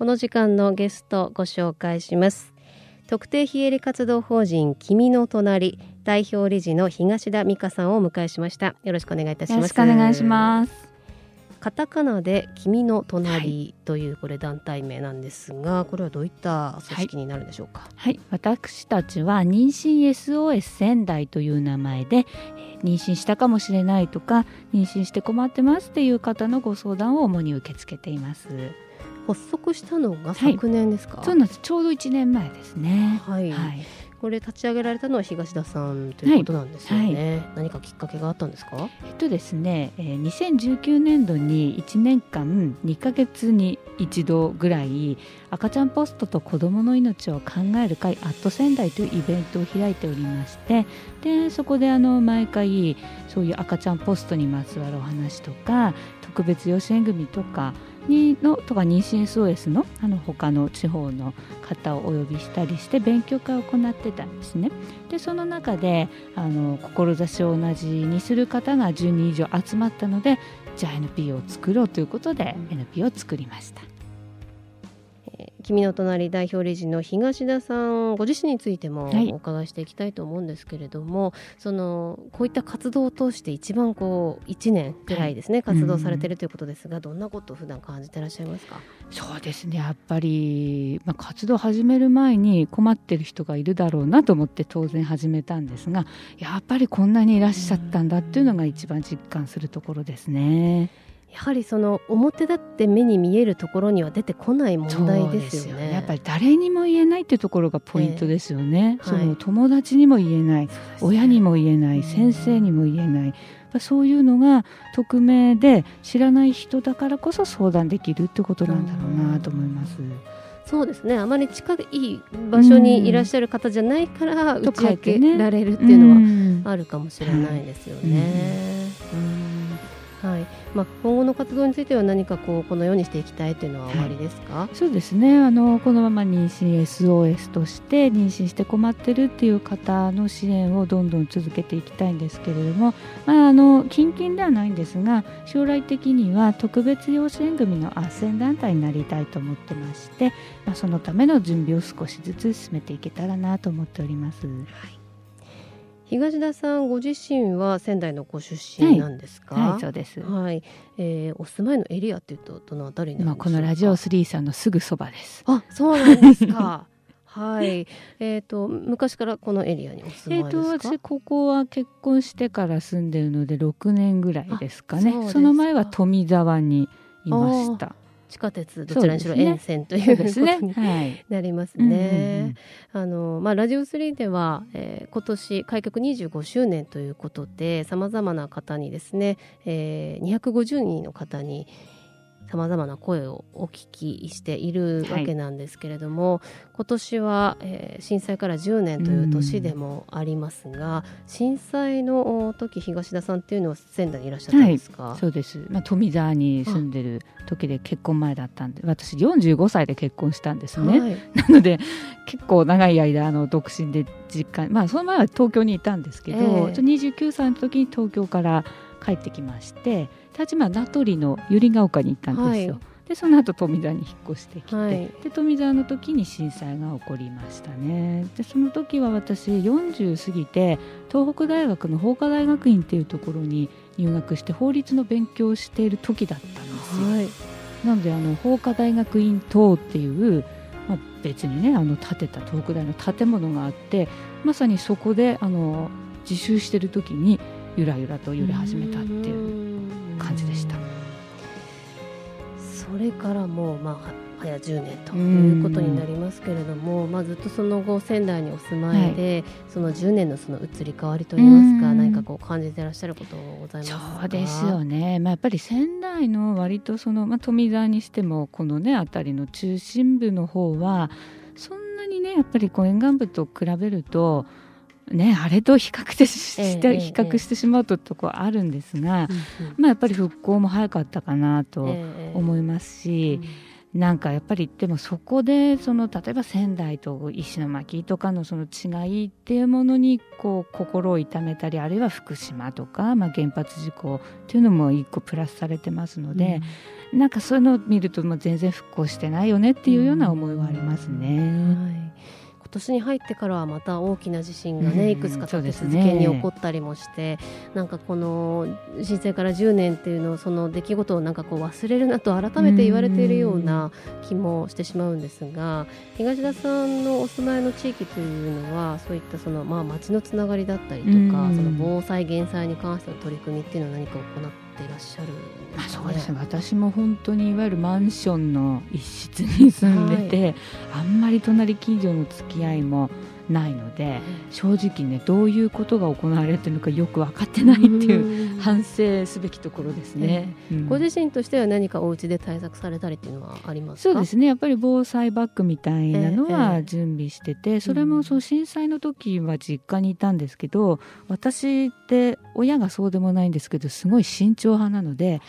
この時間のゲストご紹介します。特定非営利活動法人君の隣代表理事の東田美香さんをお迎えしました。よろしくお願いいたします。よろしくお願いします。カタカナで君の隣というこれ団体名なんですが、はい、これはどういった組織になるんでしょうか、はい、はい、私たちは妊娠 SOS 仙台という名前で、えー、妊娠したかもしれないとか妊娠して困ってますっていう方のご相談を主に受け付けています発足したのが昨年ですか、はい、そうなんです。ちょうど1年前ですね。はい、はい。これ立ち上げられたのは東田さんということなんですよね、はい。はい、何かきっかけがあったんですか？えっとですね、えー、2019年度に1年間2か月に一度ぐらい赤ちゃんポストと子どもの命を考える会アット仙台というイベントを開いておりましてでそこであの毎回そういう赤ちゃんポストにまつわるお話とか特別養子縁組とかにのとか妊娠 SOS のあの他の地方の方をお呼びしたりして勉強会を行ってたんですね。でその中であの志を同じにする方が10人以上集まったのでじゃあ NPO を作ろうということで NPO を作りました。君の隣代表理事の東田さんご自身についてもお伺いしていきたいと思うんですけれども、はい、そのこういった活動を通して一番こう1年ぐらいですね、はい、活動されているということですが、うん、どんなことを普段感じていらっしゃいますか？そうですね。やっぱり、まあ、活動始める前に困ってる人がいるだろうなと思って当然始めたんですがやっぱりこんなにいらっしゃったんだっていうのが一番実感するところですね。やはりその表立って目に見えるところには出てこない問題ですよね。よやっぱり誰にも言えないっていうところがポイントですよね。えー、その友達にも言えない、はい、親にも言えない、先生にも言えない。そういうのが匿名で知らない人だからこそ相談できるってことなんだろうなと思います。そうですねあまり近い場所にいらっしゃる方じゃないから打ち明けられるっていうのはあるかもしれないですよね。はいまあ、今後の活動については何かこうこのようにしていきたいというのは終わりですか、はい、そうですね。あのこのまま妊娠 SOS として妊娠して困ってるっていう方の支援をどんどん続けていきたいんですけれども、まあ、あの近々ではないんですが将来的には特別養子縁組の斡旋団体になりたいと思ってまして、まあ、そのための準備を少しずつ進めていけたらなと思っております。はい東田さんご自身は仙台のご出身なんですか？はい、はい、そうです。はい、えー、お住まいのエリアっていうとどのあたりにこのラジオスリーさんのすぐそばです。あ、そうなんですか。はい、えっ、ー、と昔からこのエリアにお住まいですか？えっ、ー、と私ここは結婚してから住んでるので6年ぐらいですかね。その前は富沢にいました。地下鉄どちらにしろ沿線ということに、なりますね。あのまあラジオ3では、えー、今年開局25周年ということでさまざまな方にですね、えー、250人の方にさまざまな声をお聞きしているわけなんですけれども、はい、今年は、えー、震災から10年という年でもありますが、震災の時東田さんっていうのは仙台にいらっしゃったんですか、はい、そうです、まあ、富沢に住んでる時で結婚前だったんで私45歳で結婚したんですね、はい、なので結構長い間あの独身で実家まあその前は東京にいたんですけど、えー、29歳の時に東京から帰ってきまして立場名取の百合ヶ丘に行ったんですよ。はい、でその後富沢に引っ越してきて、はい、で富沢の時に震災が起こりましたね。でその時は私40過ぎて東北大学の法科大学院っていうところに入学して法律の勉強をしている時だったんですよ。はい、なのであの法科大学院等っていうまあ、別にねあの建てた東北大の建物があってまさにそこであの自習してる時にゆらゆらと揺れ始めたっていう感じでした。それからもう、まあ、早10年ということになりますけれども、まあ、ずっとその後仙台にお住まいで、はい、その10年のその移り変わりといいますか何かこう感じていらっしゃることございますそうですよね、まあ、やっぱり仙台の割とその、まあ、富沢にしてもこのね辺りの中心部の方はそんなにねやっぱりこう沿岸部と比べるとね、あれと比較して比較してしまうととこあるんですが、まあ、やっぱり復興も早かったかなと思いますし。なんかやっぱりでもそこでその例えば仙台と石巻とかのその違いっていうものにこう心を痛めたりあるいは福島とか、まあ、原発事故っていうのも一個プラスされてますので、うん、なんかそういうのを見るともう全然復興してないよねっていうような思いはありますね。はい年に入ってからはまた大きな地震がね、いくつか立て続けに起こったりもして、ね、なんかこの震災から10年っていうのをその出来事をなんかこう忘れるなと改めて言われているような気もしてしまうんですが東田さんのお住まいの地域というのはそういったそのまあ町のつながりだったりとかその防災減災に関しての取り組みっていうのは何か行っていらっしゃるまあ、そうですね。私も本当にいわゆるマンションの一室に住んでて、はい、あんまり隣近所の付き合いもないので、正直ねどういうことが行われてるのかよく分かってないっていう反省すべきところですね、うん、ご自身としては何かお家で対策されたりっていうのはありますそうですね。やっぱり防災バッグみたいなのは準備してて、それもそう震災の時は実家にいたんですけど私って親がそうでもないんですけどすごい慎重派なので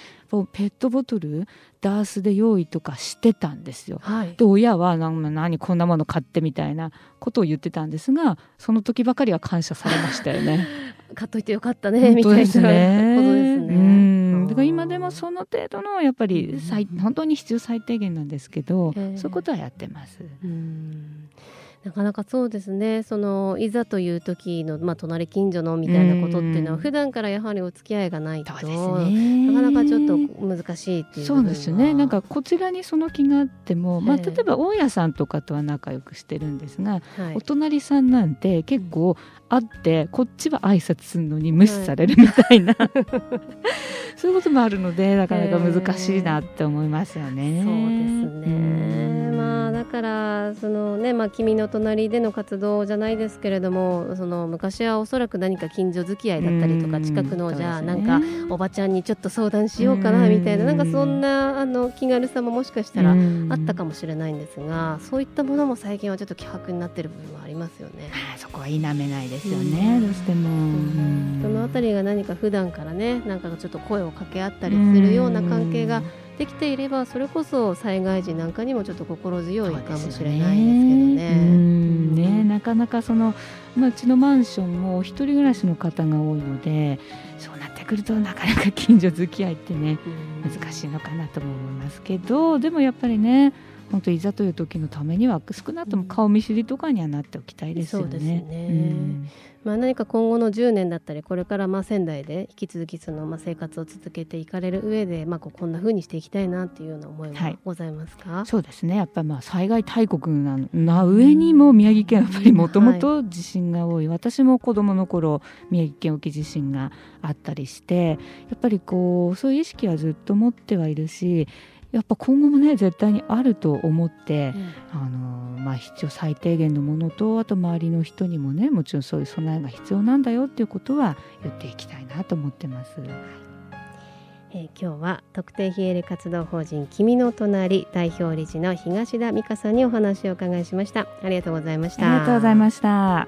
ペットボトルダースで用意とかしてたんですよ。はい、で親は何何こんなもの買ってみたいなことを言ってたんですがその時ばかりは感謝されましたよね。買っといてよかったねみたいなことですね。うんだから今でもその程度のやっぱり最本当に必要最低限なんですけど、そういうことはやってます。うんなかなかそうですね。そのいざという時の、まあ、隣近所のみたいなことっていうのは普段からやはりお付き合いがないと、ね、なかなかちょっと難しいっていうそうですね。なんかこちらにその気があっても、まあ、例えば大家さんとかとは仲良くしてるんですが、はい、お隣さんなんて結構会ってこっちは挨拶するのに無視されるみたいな、はい、そういうこともあるのでなかなか難しいなって思いますよね。そうですね、まあ、だからそのね、まあ、君の隣での活動じゃないですけれどもその昔はおそらく何か近所付き合いだったりとか近くのじゃあなんかおばちゃんにちょっと相談しようかなみたいななんかそんなあの気軽さももしかしたらあったかもしれないんですがそういったものも最近はちょっと希薄になってる部分はありますよね。そこは否めないですよね、どうしても。そのあたりが何か普段からねなんかちょっと声を掛け合ったりするような関係ができていればそれこそ災害時なんかにもちょっと心強いかもしれないですけどね。ねなかなかその、まあ、うちのマンションも一人暮らしの方が多いのでそうなってくるとなかなか近所付き合いってね難しいのかなと思いますけどでもやっぱりね本当いざという時のためには少なくとも顔見知りとかにはなっておきたいですよね。そうですね、うん。まあ、何か今後の10年だったりこれからまあ仙台で引き続きそのまあ生活を続けていかれる上でまあここんなふうにしていきたいなっていうような思い。はございますか、はい、そうですね。やっぱりまあ災害大国なな上にも宮城県はやっぱりもともと地震が多い、はい、私も子どもの頃宮城県沖地震があったりしてやっぱりこうそういう意識はずっと持ってはいるしやっぱ今後もね絶対にあると思って、うん、あのまあ、必要最低限のものとあと周りの人にもねもちろんそういう備えが必要なんだよっていうことは言っていきたいなと思ってます。えー、今日は特定非営利活動法人君の隣代表理事の東田美香さんにお話を伺いしました。ありがとうございました。ありがとうございました